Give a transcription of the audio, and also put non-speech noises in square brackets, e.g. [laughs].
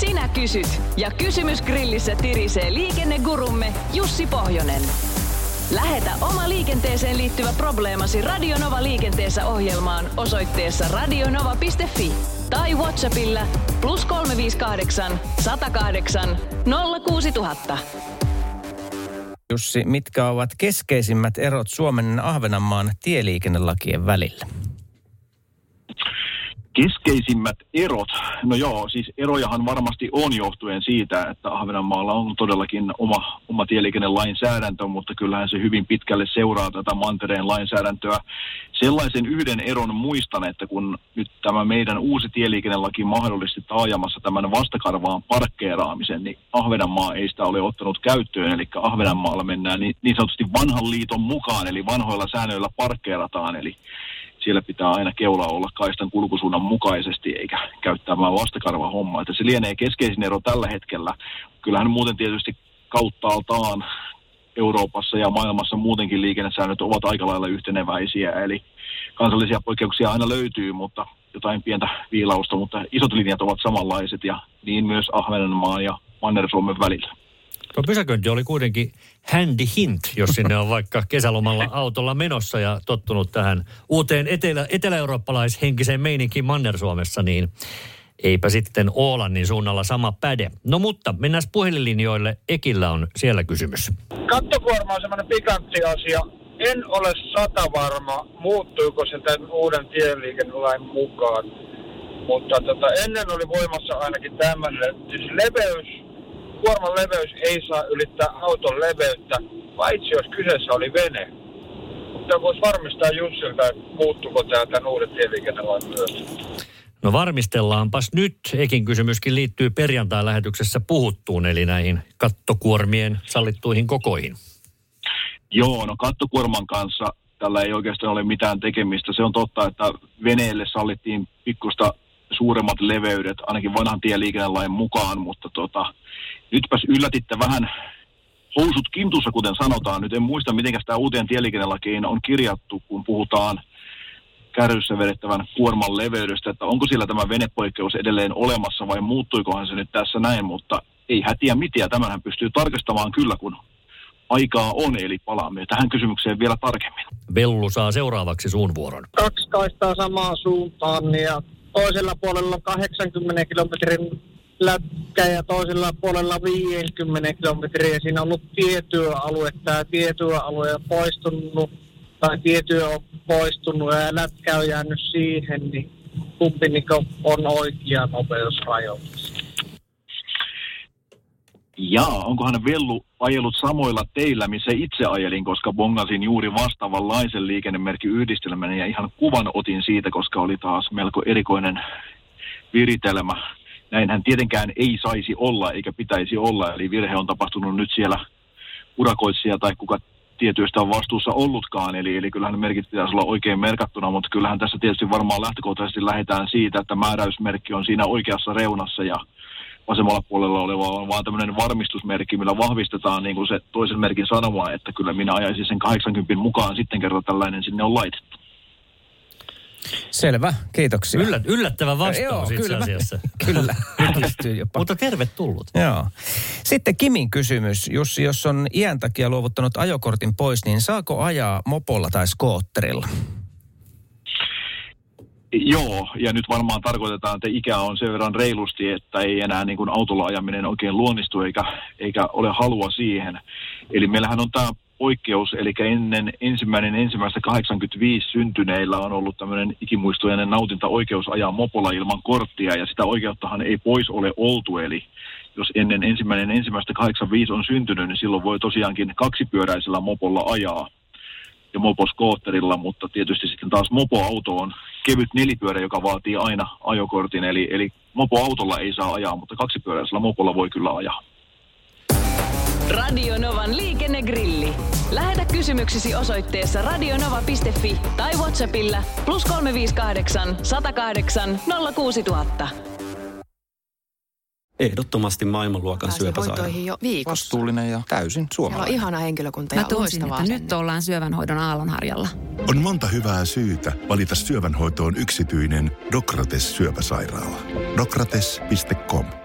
Sinä kysyt ja kysymys grillissä tirisee liikennegurumme Jussi Pohjonen. Lähetä oma liikenteeseen liittyvä probleemasi Radionova liikenteessä ohjelmaan osoitteessa radionova.fi tai Whatsappilla plus 358 108 06000. Jussi, mitkä ovat keskeisimmät erot Suomen Ahvenanmaan tieliikennelakien välillä? Keskeisimmät erot, no joo, siis erojahan varmasti on johtuen siitä, että Ahvenanmaalla on todellakin oma, oma tieliikennelainsäädäntö, mutta kyllähän se hyvin pitkälle seuraa tätä mantereen lainsäädäntöä. Sellaisen yhden eron muistan, että kun nyt tämä meidän uusi tieliikennelaki mahdollisti taajamassa tämän vastakarvaan parkkeeraamisen, niin Ahvenanmaa ei sitä ole ottanut käyttöön, eli Ahvenanmaalla mennään niin, niin sanotusti vanhan liiton mukaan, eli vanhoilla säännöillä parkkeerataan, eli siellä pitää aina keula olla kaistan kulkusuunnan mukaisesti eikä käyttää vain vastakarva homma. Että se lienee keskeisin ero tällä hetkellä. Kyllähän muuten tietysti kauttaaltaan Euroopassa ja maailmassa muutenkin liikennesäännöt ovat aika lailla yhteneväisiä, eli kansallisia poikkeuksia aina löytyy, mutta jotain pientä viilausta, mutta isot linjat ovat samanlaiset ja niin myös Ahvenanmaan ja Manner-Suomen välillä. Tuo pysäköinti oli kuitenkin handy hint, jos sinne on vaikka kesälomalla autolla menossa ja tottunut tähän uuteen etelä, etelä-eurooppalaishenkiseen meininkiin Manner-Suomessa, niin eipä sitten Oolannin suunnalla sama päde. No mutta mennään puhelinlinjoille. Ekillä on siellä kysymys. Kattokuorma on semmoinen pikantti asia. En ole sata varma, muuttuuko se tämän uuden tieliikennelain mukaan. Mutta tota, ennen oli voimassa ainakin tämmöinen, siis leveys kuorman leveys ei saa ylittää auton leveyttä, paitsi jos kyseessä oli vene. Mutta voisi varmistaa Jussilta, että muuttuuko tämä tämän uuden tieliikennelain myötä. No varmistellaanpas nyt. Ekin kysymyskin liittyy perjantai-lähetyksessä puhuttuun, eli näihin kattokuormien sallittuihin kokoihin. Joo, no kattokuorman kanssa tällä ei oikeastaan ole mitään tekemistä. Se on totta, että veneelle sallittiin pikkusta suuremmat leveydet, ainakin vanhan tieliikennelain mukaan, mutta tota, nytpäs yllätitte vähän housut kintussa, kuten sanotaan. Nyt en muista, miten tämä uuteen tieliikennelakiin on kirjattu, kun puhutaan kärryssä vedettävän kuorman leveydestä, että onko siellä tämä venepoikkeus edelleen olemassa vai muuttuikohan se nyt tässä näin, mutta ei hätiä mitään. Tämänhän pystyy tarkastamaan kyllä, kun aikaa on, eli palaamme tähän kysymykseen vielä tarkemmin. Vellu saa seuraavaksi suun vuoron. Kaksi kaistaa samaan suuntaan ja toisella puolella 80 kilometrin lätkä ja toisella puolella 50 kilometriä. Siinä on ollut tietyöaluetta ja tietyöalue on poistunut tai tietyö on poistunut ja lätkä on jäänyt siihen, niin kumpi niin on oikea nopeusrajoitus. Ja onkohan Vellu ajellut samoilla teillä, missä itse ajelin, koska bongasin juuri vastaavanlaisen liikennemerkkiyhdistelmän ja ihan kuvan otin siitä, koska oli taas melko erikoinen viritelmä. Näinhän tietenkään ei saisi olla eikä pitäisi olla, eli virhe on tapahtunut nyt siellä urakoitsija tai kuka tietyistä on vastuussa ollutkaan, eli, eli kyllähän merkit pitäisi olla oikein merkattuna, mutta kyllähän tässä tietysti varmaan lähtökohtaisesti lähdetään siitä, että määräysmerkki on siinä oikeassa reunassa ja vasemmalla puolella oleva on vaan tämmöinen varmistusmerkki, millä vahvistetaan niin kuin se toisen merkin sanoma, että kyllä minä ajaisin sen 80 mukaan sitten kerran tällainen sinne on laitettu. Selvä, kiitoksia. Yllät, yllättävä vastaus Joo, itse kyllä, asiassa. [laughs] Kyllä, jopa. Mutta tervetullut. Joo. Sitten Kimin kysymys. Jussi, jos on iän takia luovuttanut ajokortin pois, niin saako ajaa mopolla tai skootterilla? Joo, ja nyt varmaan tarkoitetaan, että ikä on sen verran reilusti, että ei enää niin kuin autolla ajaminen oikein luonnistu eikä, eikä ole halua siihen. Eli meillähän on tämä poikkeus, eli ennen ensimmäinen ensimmäistä 85 syntyneillä on ollut tämmöinen ikimuistoinen nautinta-oikeus ajaa mopolla ilman korttia, ja sitä oikeuttahan ei pois ole oltu, eli jos ennen ensimmäinen ensimmäistä 85 on syntynyt, niin silloin voi tosiaankin kaksipyöräisellä mopolla ajaa ja moposkootterilla, mutta tietysti sitten taas mopoauto on kevyt nelipyörä, joka vaatii aina ajokortin, eli, eli mopoautolla ei saa ajaa, mutta kaksipyöräisellä mopolla voi kyllä ajaa. Radio Novan liikennegrilli. Lähetä kysymyksesi osoitteessa radionova.fi tai Whatsappilla plus 358 108 06000. Ehdottomasti maailmanluokan syöpäsairaala. jo viikossa. Vastuullinen ja täysin on suomalainen. ihana henkilökunta Mä ja tunsin, loistavaa että nyt ollaan syövänhoidon aallonharjalla. On monta hyvää syytä valita syövänhoitoon yksityinen Dokrates syöpäsairaala. Dokrates.com